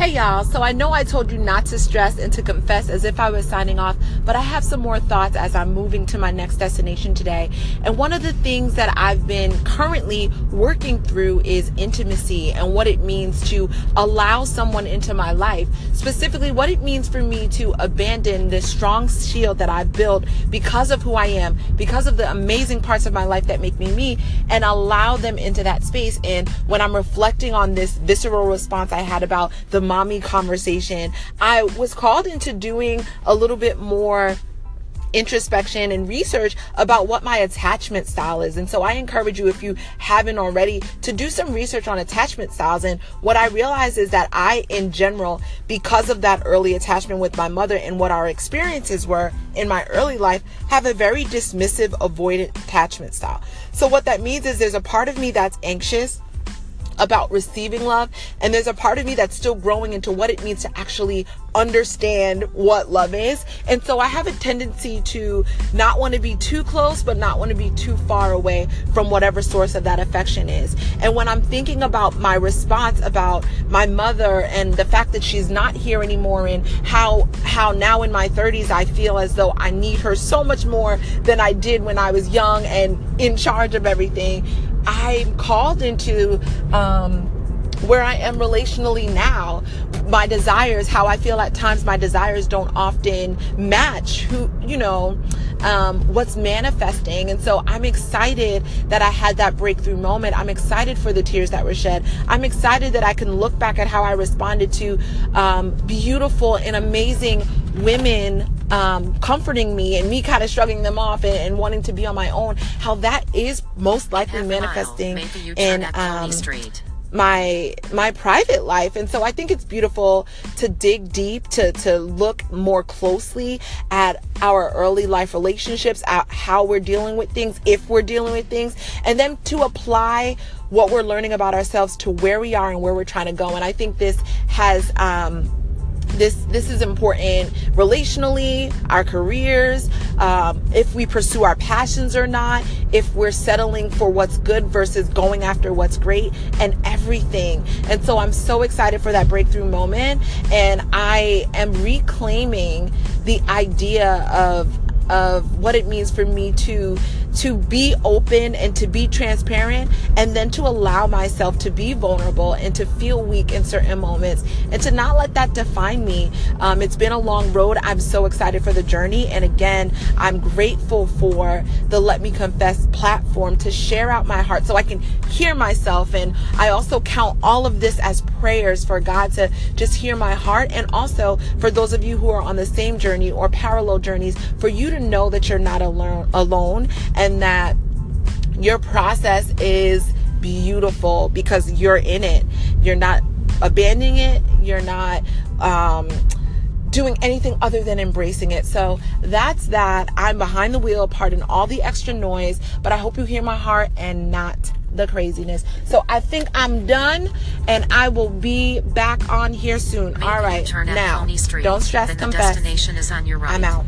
Hey y'all, so I know I told you not to stress and to confess as if I was signing off, but I have some more thoughts as I'm moving to my next destination today. And one of the things that I've been currently working through is intimacy and what it means to allow someone into my life. Specifically, what it means for me to abandon this strong shield that I've built because of who I am, because of the amazing parts of my life that make me me, and allow them into that space. And when I'm reflecting on this visceral response I had about the mommy conversation, I was called into doing a little bit more introspection and research about what my attachment style is. And so I encourage you, if you haven't already, to do some research on attachment styles. And what I realized is that I, in general, because of that early attachment with my mother and what our experiences were in my early life, have a very dismissive, avoidant attachment style. So what that means is there's a part of me that's anxious about receiving love. And there's a part of me that's still growing into what it means to actually understand what love is. And so I have a tendency to not want to be too close, but not want to be too far away from whatever source of that affection is. And when I'm thinking about my response about my mother and the fact that she's not here anymore and how, how now in my 30s I feel as though I need her so much more than I did when I was young and in charge of everything, I'm called into um, where I am relationally now. My desires, how I feel at times, my desires don't often match who, you know, um, what's manifesting. And so I'm excited that I had that breakthrough moment. I'm excited for the tears that were shed. I'm excited that I can look back at how I responded to um, beautiful and amazing women um, comforting me and me kind of shrugging them off and, and, wanting to be on my own, how that is most likely manifesting in um, my my private life. And so i think it's beautiful to dig deep to to look more closely at our early life relationships at how we're dealing with things if we're dealing with things and then to apply what we're learning about ourselves to where we are and where we're trying to go. And i think this has um this this is important relationally our careers um, if we pursue our passions or not if we're settling for what's good versus going after what's great and everything. And so i'm so excited for that breakthrough moment and i am reclaiming the idea of of what it means for me to to be open and to be transparent and then to allow myself to be vulnerable and to feel weak in certain moments and to not let that define me. Um, it's been a long road. I'm so excited for the journey. And again, I'm grateful for the Let Me Confess platform to share out my heart so I can hear myself. And I also count all of this as prayers for God to just hear my heart. And also for those of you who are on the same journey or parallel journeys, for you to know that you're not alone, alone and that your process is beautiful because you're in it. You're not abandoning it. You're not, um, doing anything other than embracing it. So that's that. I'm behind the wheel, pardon all the extra noise, but I hope you hear my heart and not the craziness. So I think I'm done and I will be back on here soon. All right. Now, don't stress, confess. destination is on your right. I'm out.